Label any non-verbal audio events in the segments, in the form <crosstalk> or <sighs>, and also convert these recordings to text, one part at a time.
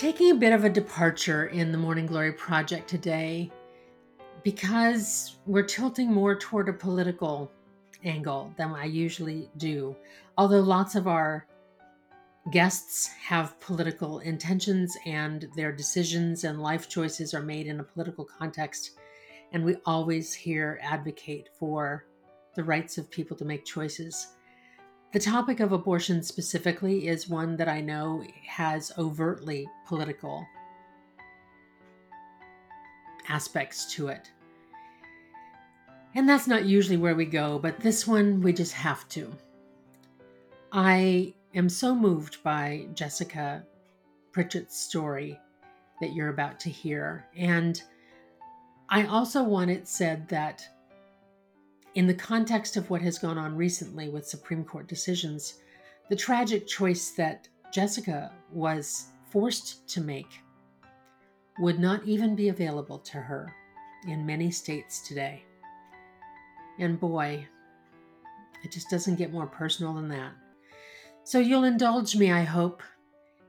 taking a bit of a departure in the Morning Glory Project today because we're tilting more toward a political angle than I usually do. Although lots of our guests have political intentions and their decisions and life choices are made in a political context, and we always here advocate for the rights of people to make choices. The topic of abortion specifically is one that I know has overtly political aspects to it. And that's not usually where we go, but this one we just have to. I am so moved by Jessica Pritchett's story that you're about to hear. And I also want it said that in the context of what has gone on recently with Supreme Court decisions, the tragic choice that Jessica was forced to make would not even be available to her in many states today. And boy, it just doesn't get more personal than that. So you'll indulge me, I hope,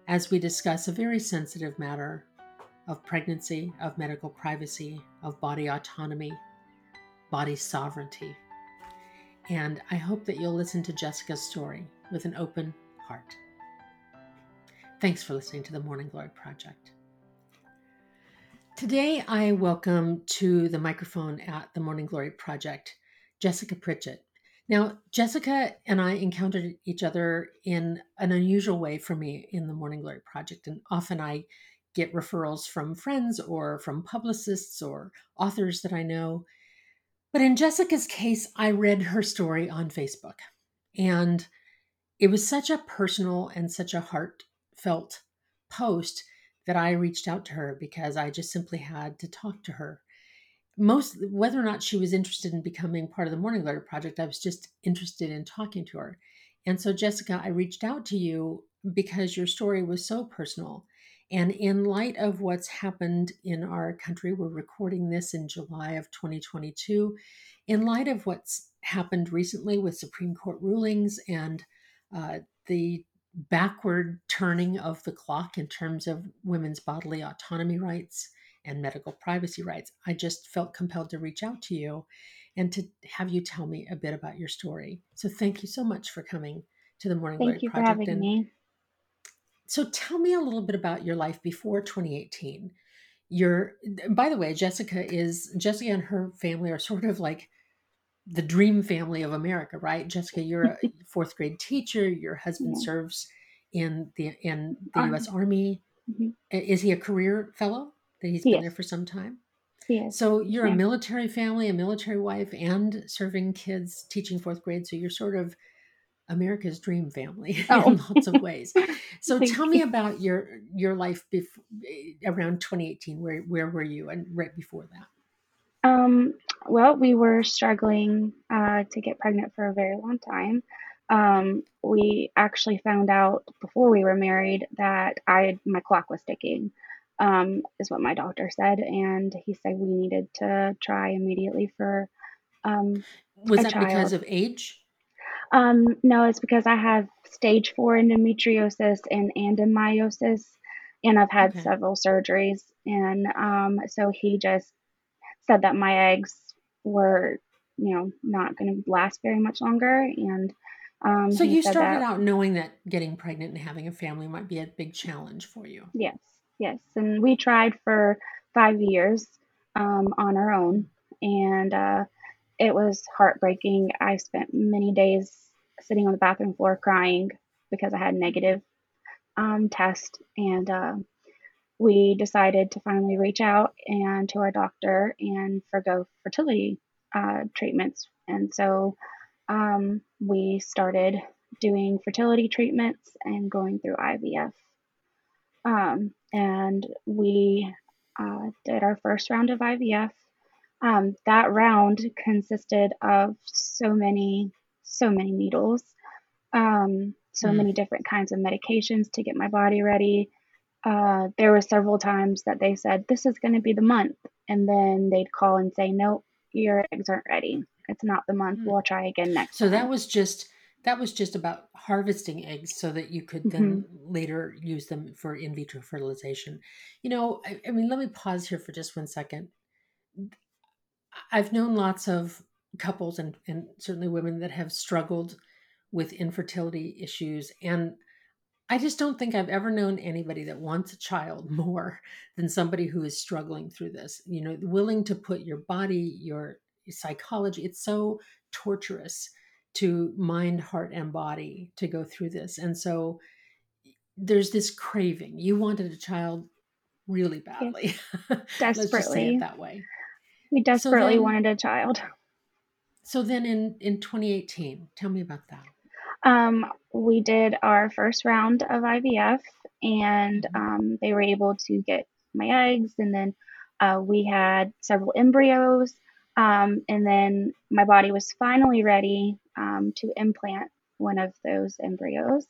as we discuss a very sensitive matter of pregnancy, of medical privacy, of body autonomy, body sovereignty. And I hope that you'll listen to Jessica's story with an open heart. Thanks for listening to the Morning Glory Project. Today, I welcome to the microphone at the Morning Glory Project Jessica Pritchett. Now, Jessica and I encountered each other in an unusual way for me in the Morning Glory Project, and often I get referrals from friends or from publicists or authors that I know but in Jessica's case, I read her story on Facebook, and it was such a personal and such a heartfelt post that I reached out to her because I just simply had to talk to her. Most, whether or not she was interested in becoming part of the Morning Glory Project, I was just interested in talking to her. And so, Jessica, I reached out to you because your story was so personal and in light of what's happened in our country, we're recording this in July of 2022. In light of what's happened recently with Supreme Court rulings and uh, the backward turning of the clock in terms of women's bodily autonomy rights and medical privacy rights, I just felt compelled to reach out to you and to have you tell me a bit about your story. So thank you so much for coming to the Morning Thank Glory you Project. for having and, me. So tell me a little bit about your life before 2018. Your by the way, Jessica is Jessica and her family are sort of like the dream family of America, right? Jessica, you're a <laughs> fourth grade teacher. Your husband Yeah. serves in the in the Army. U.S. Army. Mhm. Is he a career fellow? That he's been is. there for some time. Yes. So you're a military family, a military wife, and serving kids, teaching fourth grade. So you're sort of America's dream family <laughs> Oh. in lots of ways. <laughs> So tell me about your your life before around 2018. Where where were you, and right before that? Um, well, we were struggling uh, to get pregnant for a very long time. Um, we actually found out before we were married that I my clock was ticking, um, is what my doctor said, and he said we needed to try immediately for um, Was that because of age? Um, no, it's because I have stage four endometriosis and adenomyosis, and I've had Okay. several surgeries. And um, so he just said that my eggs were, you know, not going to last very much longer. And um, So you started that, out knowing that getting pregnant and having a family might be a big challenge for you. yes, yes. And we tried for five years um, on our own, and uh, it was heartbreaking. I spent many days sitting on the bathroom floor crying because I had negative um, test, and uh, we decided to finally reach out and to our doctor and forgo fertility uh, treatments. And so um, we started doing fertility treatments and going through IVF. Um, and we uh, did our first round of IVF. Um, that round consisted of so many, so many needles, um, so Mm. many different kinds of medications to get my body ready. Uh, there were several times that they said, This is going to be the month. And then they'd call and say, Nope, your eggs aren't ready. It's not the month. Mm. We'll try again next So that was just that was just about harvesting eggs so that you could then mm-hmm. later use them for in vitro fertilization. You know, I, I mean, let me pause here for just one second. I've known lots of couples and, and certainly women that have struggled with infertility issues. And I just don't think I've ever known anybody that wants a child <laughs> more than somebody who is struggling through this. You know, willing to put your body, your psychology, it's so torturous to mind, heart, and body to go through this. And so there's this craving. You wanted a child really badly. Desperately. <laughs> Let's just say it that way. We desperately so then, wanted a child. So then in, in 2018, tell me about that. Um, we did our first round of IVF and mm-hmm. um, they were able to get my eggs and then uh, we had several embryos um, and then my body was finally ready um, to implant one of those embryos.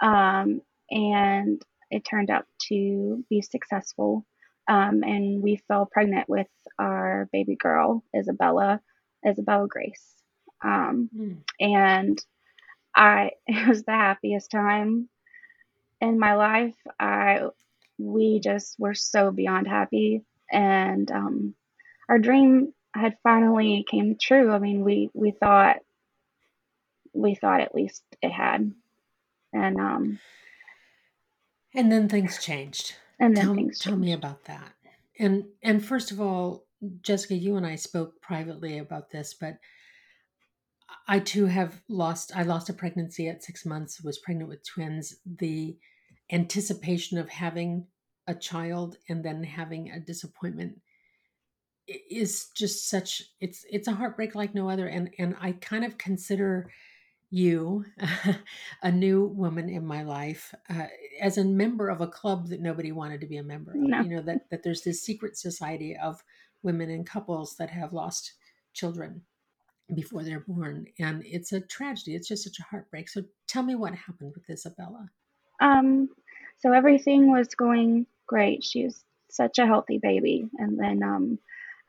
Um, and it turned out to be successful. Um, and we fell pregnant with our baby girl, Izabella, Izabella Grace. Mm. And I, <laughs> it was the happiest time in my life. I, we just were so beyond happy. And um, our dream had finally came true. I mean, we we thought we thought at least it had, and um, and then things changed. And then tell, things tell me about that. And and first of all, Jessica, you and I spoke privately about this, but I too have lost. I lost a pregnancy at six months. Was pregnant with twins. The anticipation of having a child and then having a disappointment is just such it's it's a heartbreak like no other and and i kind of consider you <laughs> a new woman in my life uh, as a member of a club that nobody wanted to be a member of no. you know that that there's this secret society of women and couples that have lost children before they're born and it's a tragedy it's just such a heartbreak. So tell me what happened with izabella. Um so everything was going great. She was such a healthy baby and then um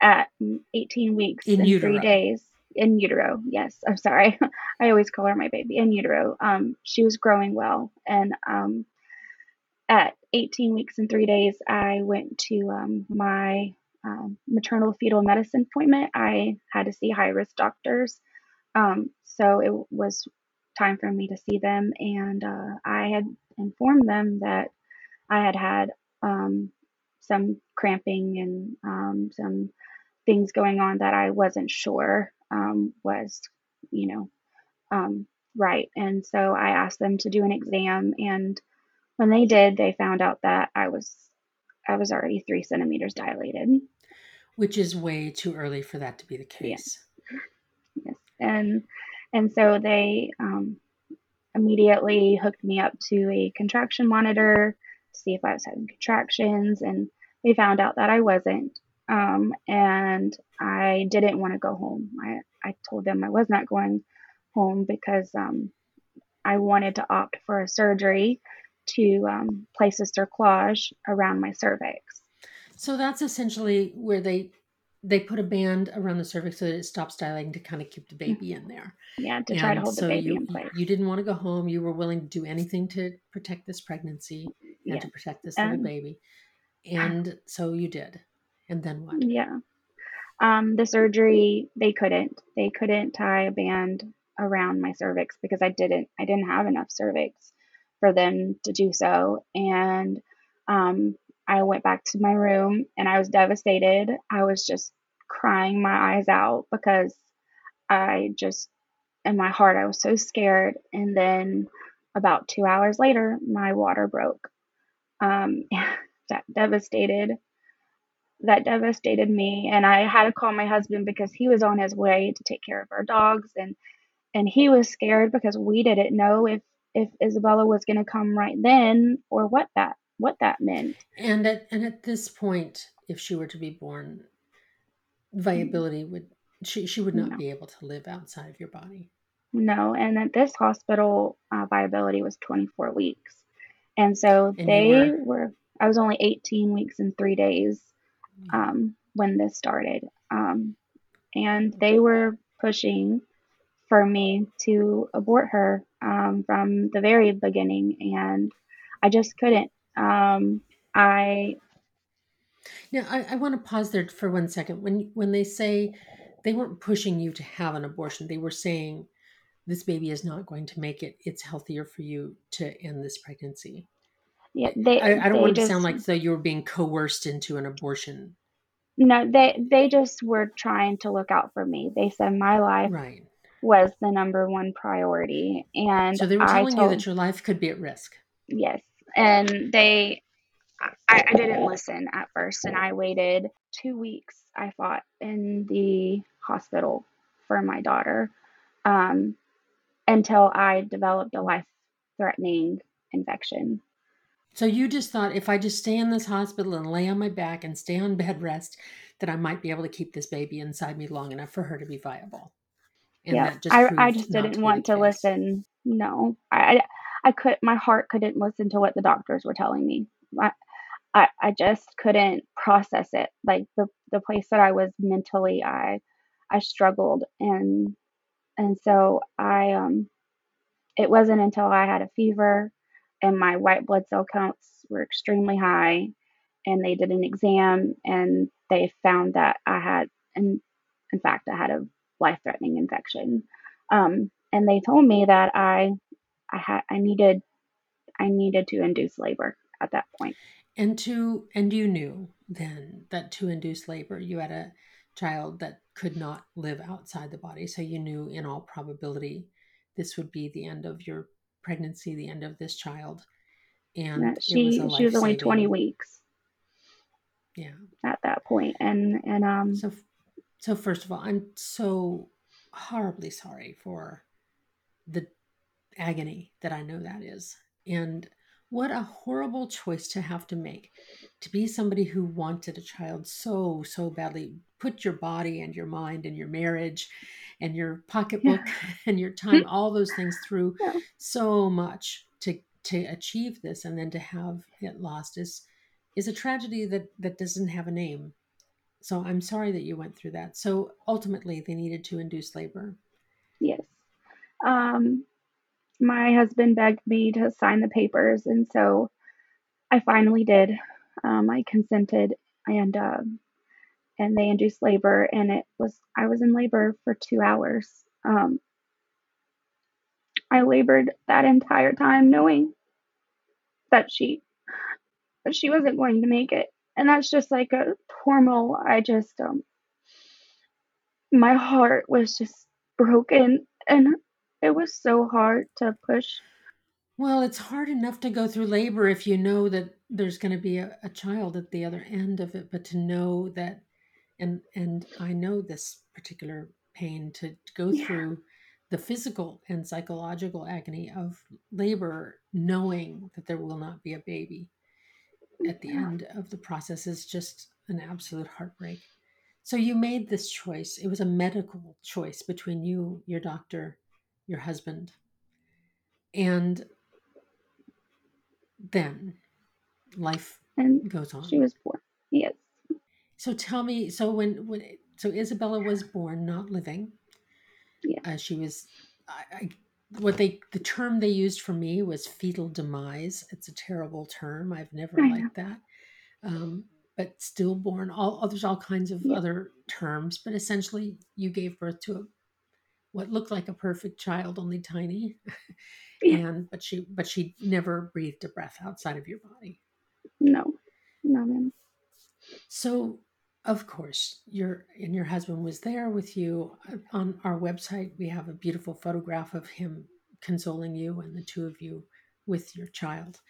at 18 weeks in and three days in utero. Yes, I'm sorry. <laughs> I always call her my baby in utero. Um, she was growing well, and um, at 18 weeks and three days, I went to um, my um, maternal fetal medicine appointment. I had to see high risk doctors, um, so it was time for me to see them, and uh, I had informed them that I had had um, some cramping and some things going on that I wasn't sure um, was, you know, um, right. And so I asked them to do an exam, and when they did, they found out that I was I was already three centimeters dilated, which is way too early for that to be the case. Yes, yes. and and so they um, immediately hooked me up to a contraction monitor to see if I was having contractions, and they found out that I wasn't. Um, and I didn't want to go home. I, I told them I was not going home because um, I wanted to opt for a surgery to um, place a cerclage around my cervix. So that's essentially where they they put a band around the cervix so that it stops dilating to kind of keep the baby in there. Yeah, to try to hold so the baby you, in place. You didn't want to go home. You were willing to do anything to protect this pregnancy and yeah. to protect this little baby. And so you did. And then what? Yeah. Um, the surgery, they couldn't. They couldn't tie a band around my cervix because I didn't. I didn't have enough cervix for them to do so. And um, I went back to my room and I was devastated. I was just crying my eyes out because I just, in my heart, I was so scared. And then about two hours later, my water broke. Um, <laughs> devastated that devastated me and i had to call my husband because he was on his way to take care of our dogs and and he was scared because we didn't know if if izabella was going to come right then or what that what that meant. And at and at this point if she were to be born viability would she she would not no. be able to live outside of your body. No and at this hospital uh, viability was 24 weeks and so and they were, were i was only 18 weeks and three days um, when this started. Um, and they were pushing for me to abort her um, from the very beginning, and I just couldn't. Um, I now I, I want to pause there for one second. When when they say they weren't pushing you to have an abortion, they were saying this baby is not going to make it. It's healthier for you to end this pregnancy. Yeah, they. I, I don't they want it to sound like though you were being coerced into an abortion. no. They they just were trying to look out for me. They said my life Right. was the number one priority, and So they were telling told you that your life could be at risk. yes, and they. I, I didn't listen at first, and I waited two weeks. I fought in the hospital for my daughter um, until I developed a life-threatening infection. So you just thought if I just stay in this hospital and lay on my back and stay on bed rest, that I might be able to keep this baby inside me long enough for her to be viable. And yeah, that just I, I just didn't want to case. listen. No, I, I I could. My heart couldn't listen to what the doctors were telling me. I, I, I just couldn't process it. Like the the place that I was mentally, I I struggled, and and so I um. It wasn't until I had a fever, and my white blood cell counts were extremely high, and they did an exam, and they found that I had, in in fact, I had a life threatening infection. Um, and they told me that I I had I needed I needed to induce labor at that point. And to and you knew then that to induce labor you had a child that could not live outside the body. So you knew in all probability this would be the end of your pregnancy, the end of this child. And it was she she was only 20 weeks Yeah. at that point, and and um So, so first of all, I'm so horribly sorry for the agony that I know that is, and what a horrible choice to have to make. To be somebody who wanted a child so so badly, put your body and your mind and your marriage, and your pocketbook <laughs> and your time, all those things through Yeah. so much to to achieve this, and then to have it lost is is a tragedy that that doesn't have a name. So I'm sorry that you went through that. So ultimately, they needed to induce labor. yes. Um my husband begged me to sign the papers, and so I finally did. Um, I consented, and um, and they induced labor, and it was I was in labor for two hours. Um, I labored that entire time, knowing that she that she wasn't going to make it, and that's just like a hormone. I just um, my heart was just broken, and it was so hard to push. Well, it's hard enough to go through labor if you know that there's going to be a, a child at the other end of it, but to know that, and and I know this particular pain to go Yeah. through the physical and psychological agony of labor, knowing that there will not be a baby at the Yeah. end of the process is just an absolute heartbreak. So you made this choice. It was a medical choice between you, your doctor, your husband, and then life And goes on. she was born. Yes. So tell me, so when when so Izabella was born, not living. Yeah. Uh, she was, I, I, what they the term they used for me was fetal demise. It's a terrible term. I've never I know. liked that. Um, but stillborn, all there's all kinds of Yeah. other terms. But essentially, you gave birth to a what looked like a perfect child, only tiny. <laughs> Yeah. and but she but she never breathed a breath outside of your body. No. No, ma'am. So, of course, your and your husband was there with you. Uh, On our website, we have a beautiful photograph of him consoling you and the two of you with your child.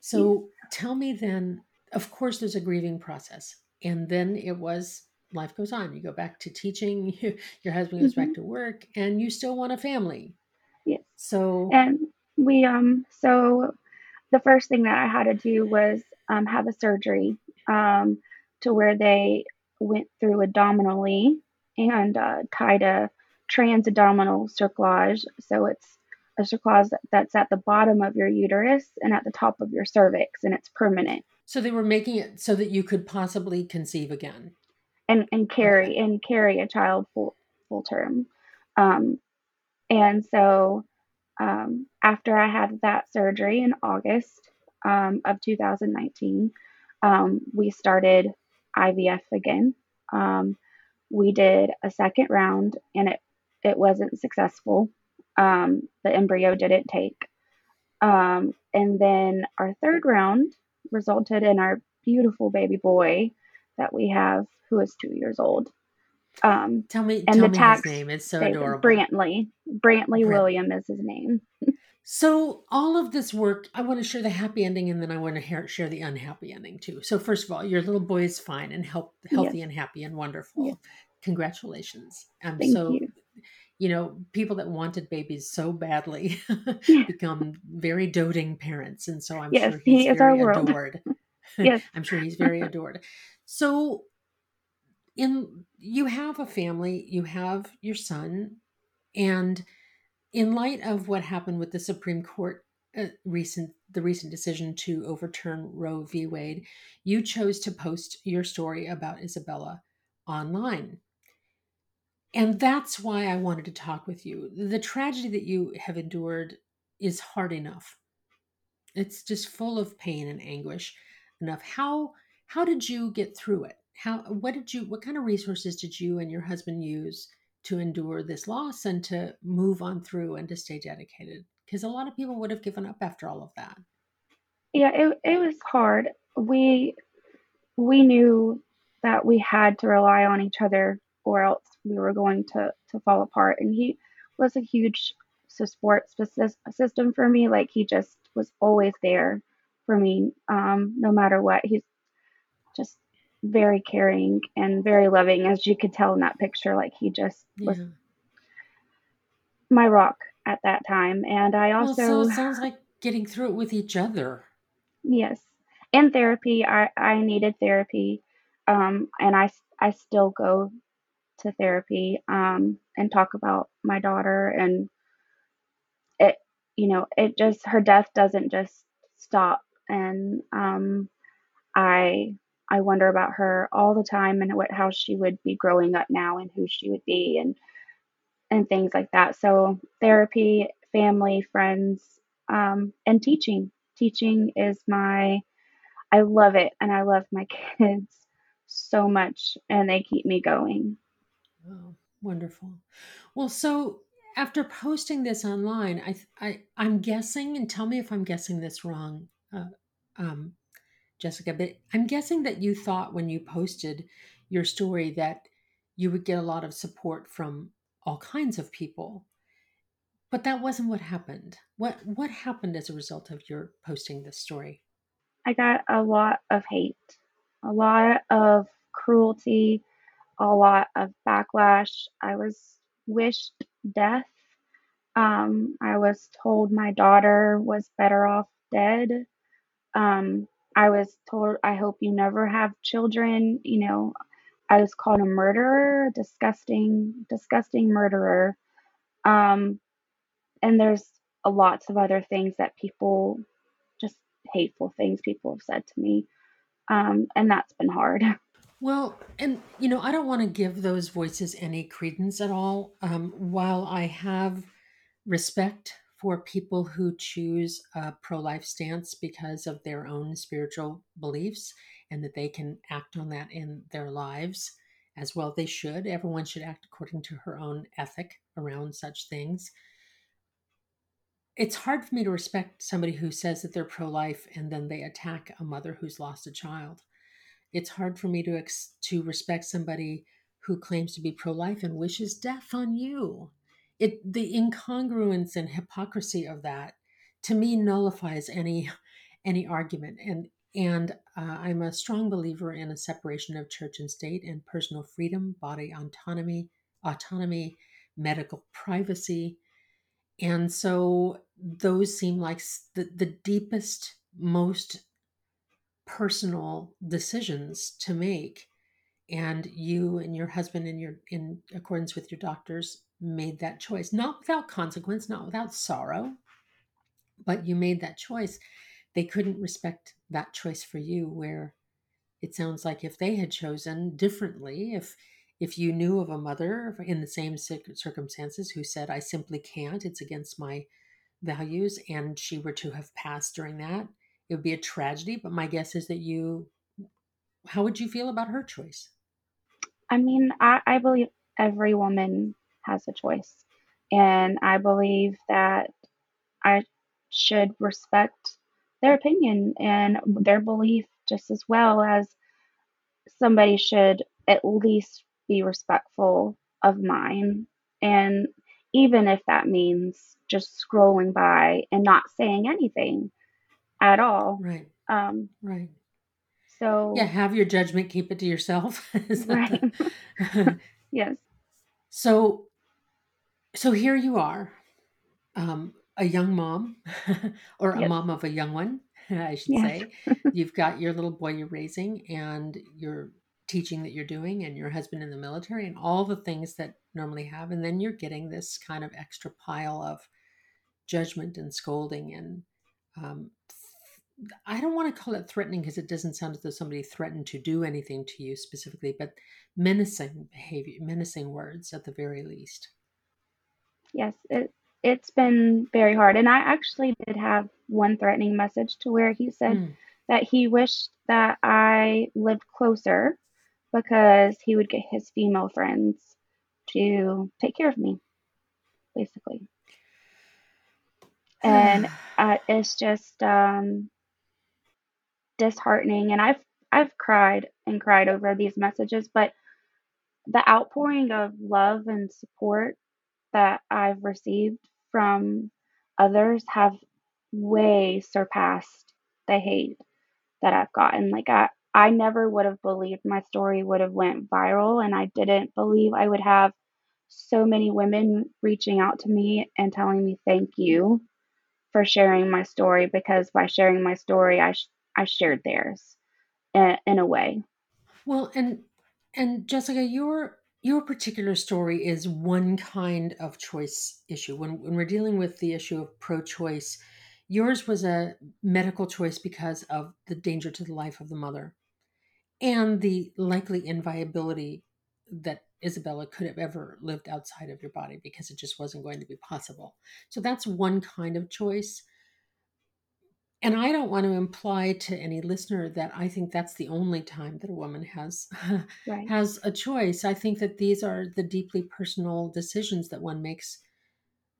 So, tell me then, of course, there's a grieving process. And then it was life goes on. You go back to teaching, <laughs> your husband goes back to work, and you still want a family. Yes. So, And we um so the first thing that I had to do was um have a surgery um to where they went through abdominally and uh, tied a transabdominal cerclage. So it's a cerclage that's at the bottom of your uterus and at the top of your cervix, and it's permanent. so they were making it so that you could possibly conceive again. And and carry and carry a child full full term. Um, And so um, after I had that surgery in August um, of 2019, um, we started IVF again. Um, we did a second round and it, it wasn't successful. Um, the embryo didn't take. Um, and then our third round resulted in our beautiful baby boy that we have who is two years old. Um, tell me, and tell the me tax his name. It's so adorable. Brantley. Brantley William is his name. so all of this work, I want to share the happy ending, and then I want to share the unhappy ending too. So first of all, your little boy is fine and help, healthy yes. and happy and wonderful. Yes. Congratulations. Um, Thank so, you. you know, people that wanted babies so badly <laughs> <laughs> become very doting parents, and so I'm yes, sure he's he very adored. <laughs> yes, I'm sure he's very adored. So in you have a family, you have your son, and in light of what happened with the Supreme Court uh, recent the recent decision to overturn Roe v. Wade, you chose to post your story about Izabella online. And that's why I wanted to talk with you. The tragedy that you have endured is hard enough. It's just full of pain and anguish enough. How how did you get through it? how what did you what kind of resources did you and your husband use to endure this loss and to move on through and to stay dedicated? Because a lot of people would have given up after all of that. Yeah it, it was hard. We we knew that we had to rely on each other or else we were going to to fall apart. And he was a huge support system for me. Like he just was always there for me um, no matter what. He's very caring and very loving, as you could tell in that picture. Like he just yeah. was my rock at that time. And I also well, so it sounds like getting through it with each other. Yes, in therapy, I I needed therapy, um, and I I still go to therapy um, and talk about my daughter and it you know it just her death doesn't just stop and um, I I wonder about her all the time and what how she would be growing up now and who she would be and and things like that. So therapy, family, friends, um, and teaching. Teaching is my I love it and I love my <laughs> kids so much and they keep me going. Oh, wonderful. Well, so after posting this online, I, I I'm guessing, and tell me if I'm guessing this wrong, uh, um, Jessica, but I'm guessing that you thought when you posted your story that you would get a lot of support from all kinds of people. But that wasn't what happened. What what happened as a result of your posting this story? I got a lot of hate, a lot of cruelty, a lot of backlash. I was wished death. Um, I was told my daughter was better off dead. Um, I was told, I hope you never have children. You know, I was called a murderer, disgusting, disgusting murderer. Um, and there's a lots of other things that people, just hateful things people have said to me. Um, and that's been hard. <laughs> Well, and you know, I don't want to give those voices any credence at all. Um, while I have respect for people who choose a pro life stance because of their own spiritual beliefs and that they can act on that in their lives as well. They should. Everyone should act according to her own ethic around such things. It's hard for me to respect somebody who says that they're pro life and then they attack a mother who's lost a child. It's hard for me to, ex- to respect somebody who claims to be pro life and wishes death on you it the incongruence and hypocrisy of that to me nullifies any any argument. And and uh, i'm a strong believer in a separation of church and state and personal freedom body autonomy autonomy medical privacy. And so those seem like the, the deepest most personal decisions to make. And you and your husband in your in accordance with your doctors made that choice, not without consequence, not without sorrow, but you made that choice. They couldn't respect that choice for you, where it sounds like if they had chosen differently, if if you knew of a mother in the same circumstances who said, I simply can't, it's against my values, and she were to have passed during that, it would be a tragedy. But my guess is that you, how would you feel about her choice? I mean, I, I believe every woman has a choice. And I believe that I should respect their opinion and their belief just as well as somebody should at least be respectful of mine. And even if that means just scrolling by and not saying anything at all. Right. Um, right. So yeah, have your judgment, keep it to yourself. <laughs> right. <laughs> <laughs> yes. So, so here you are, um, a young mom, <laughs> or a mom of a young one, <laughs> I should yes. say. You've got your little boy you're raising, and you're teaching that you're doing, and your husband in the military, and all the things that normally have, and then you're getting this kind of extra pile of judgment and scolding and um, I don't want to call it threatening because it doesn't sound as though somebody threatened to do anything to you specifically, but menacing behavior, menacing words at the very least. Yes, it it's been very hard. And I actually did have one threatening message to where he said mm. that he wished that I lived closer because he would get his female friends to take care of me, basically. <sighs> And uh, it's just um, disheartening and I've I've cried and cried over these messages, but the outpouring of love and support that I've received from others have way surpassed the hate that I've gotten. Like I I never would have believed my story would have went viral and I didn't believe I would have so many women reaching out to me and telling me thank you for sharing my story because by sharing my story I sh- I shared theirs in, in a way. Well, and and Jessica, your your particular story is one kind of choice issue. When when we're dealing with the issue of pro-choice, yours was a medical choice because of the danger to the life of the mother and the likely inviability that Izabella could have ever lived outside of your body because it just wasn't going to be possible. So that's one kind of choice and I don't want to imply to any listener that I think that's the only time that a woman has <laughs> right. has a choice. I think that these are the deeply personal decisions that one makes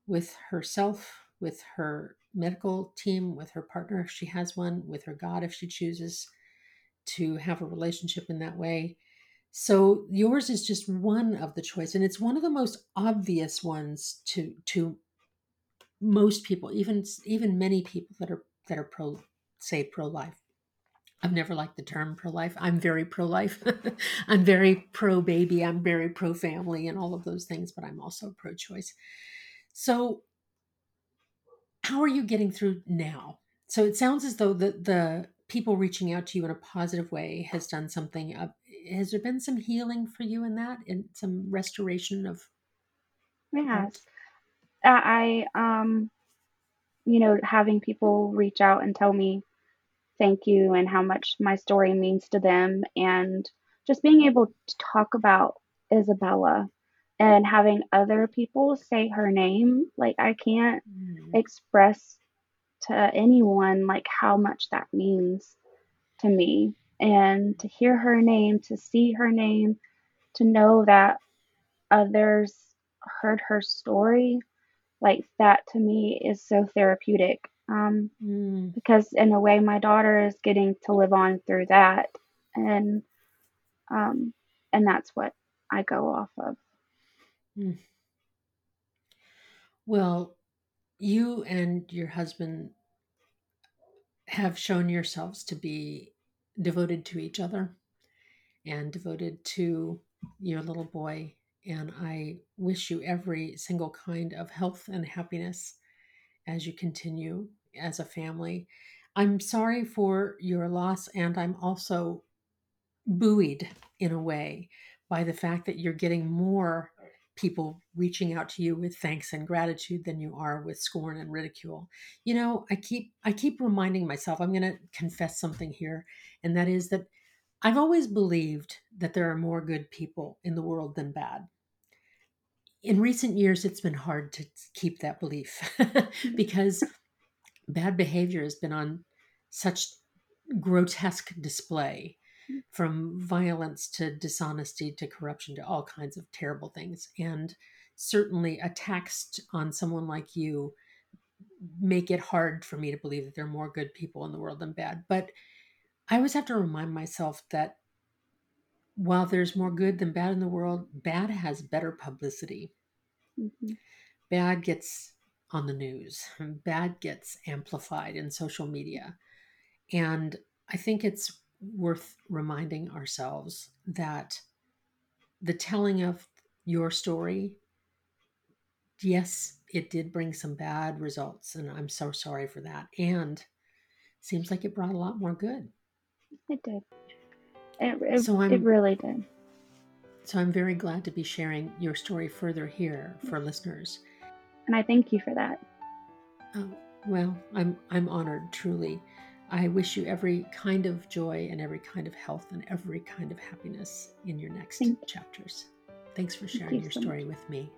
with herself, with her medical team, with her partner if she has one, with her God if she chooses to have a relationship in that way. So yours is just one of the choice and it's one of the most obvious ones to to most people, even even many people that are that are pro say pro life. I've never liked the term pro life. I'm very pro life. <laughs> I'm very pro baby. I'm very pro family and all of those things, but I'm also pro choice. So, how are you getting through now? So, it sounds as though the, the people reaching out to you in a positive way has done something. Uh, has there been some healing for you in that and some restoration of? Yes. I, um, you know, having people reach out and tell me thank you and how much my story means to them, and just being able to talk about Izabella and having other people say her name. Like, I can't mm. express to anyone like how much that means to me. And to hear her name, to see her name, to know that others heard her story like that to me is so therapeutic um, mm. because in a way my daughter is getting to live on through that and um, and that's what i go off of mm. well you and your husband have shown yourselves to be devoted to each other and devoted to your little boy and I wish you every single kind of health and happiness as you continue as a family. I'm sorry for your loss, and I'm also buoyed in a way by the fact that you're getting more people reaching out to you with thanks and gratitude than you are with scorn and ridicule. You know, I keep I keep reminding myself I'm going to confess something here and that is that I've always believed that there are more good people in the world than bad. In recent years, it's been hard to keep that belief <laughs> mm. because bad behavior has been on such grotesque display mm. from violence to dishonesty to corruption to all kinds of terrible things. And certainly attacks on someone like you make it hard for me to believe that there are more good people in the world than bad. But I always have to remind myself that while there's more good than bad in the world, bad has better publicity. Mm-hmm. Bad gets on the news, <laughs> bad gets amplified in social media. And I think it's worth reminding ourselves that the telling of your story, yes, it did bring some bad results, and I'm so sorry for that. And seems like it brought a lot more good. It did. It, it, so I'm, it really did. So I'm very glad to be sharing your story further here for listeners. And I thank you for that. Oh, well, I'm I'm honored truly. I wish you every kind of joy and every kind of health and every kind of happiness in your next Thank chapters. Thanks for sharing Thank you your so story much. with me.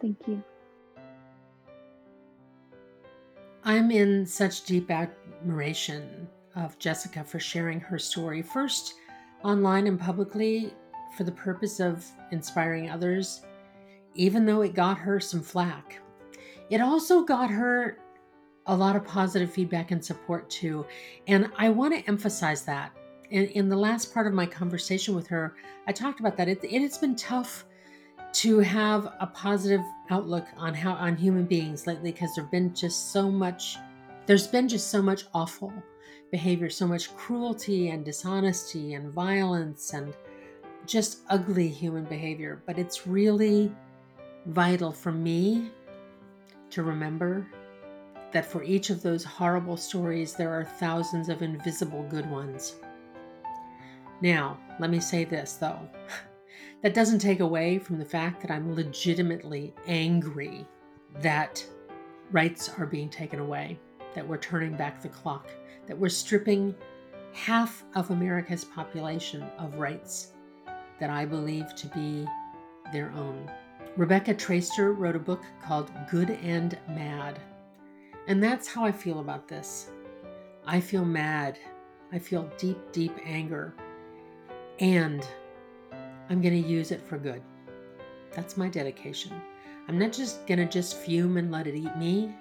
Thank you. I'm in such deep admiration of Jessica for sharing her story, first online and publicly for the purpose of inspiring others, even though it got her some flack. It also got her a lot of positive feedback and support too. And I want to emphasize that. In, in the last part of my conversation with her, I talked about that. It, it has been tough to have a positive outlook on how on human beings lately because there've been just so much there's been just so much awful behavior so much cruelty and dishonesty and violence and just ugly human behavior but it's really vital for me to remember that for each of those horrible stories, there are thousands of invisible good ones. Now, let me say this though. <laughs> that doesn't take away from the fact that I'm legitimately angry that rights are being taken away, that we're turning back the clock, that we're stripping half of America's population of rights that I believe to be their own. Rebecca Traister wrote a book called Good and Mad and that's how I feel about this. I feel mad. I feel deep, deep anger. And I'm going to use it for good. That's my dedication. I'm not just going to just fume and let it eat me.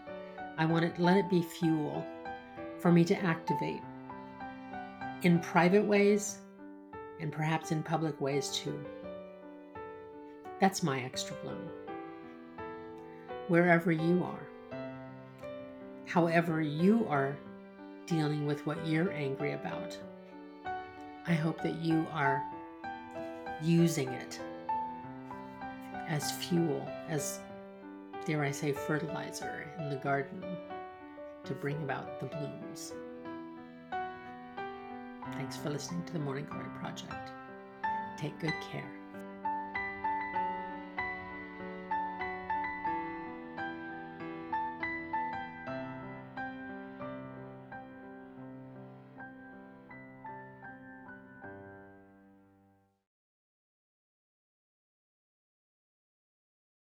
I want to let it be fuel for me to activate in private ways and perhaps in public ways too. That's my extra bloom. Wherever you are however you are dealing with what you're angry about. I hope that you are using it as fuel, as, dare I say, fertilizer in the garden to bring about the blooms. Thanks for listening to the Morning Glory Project. Take good care.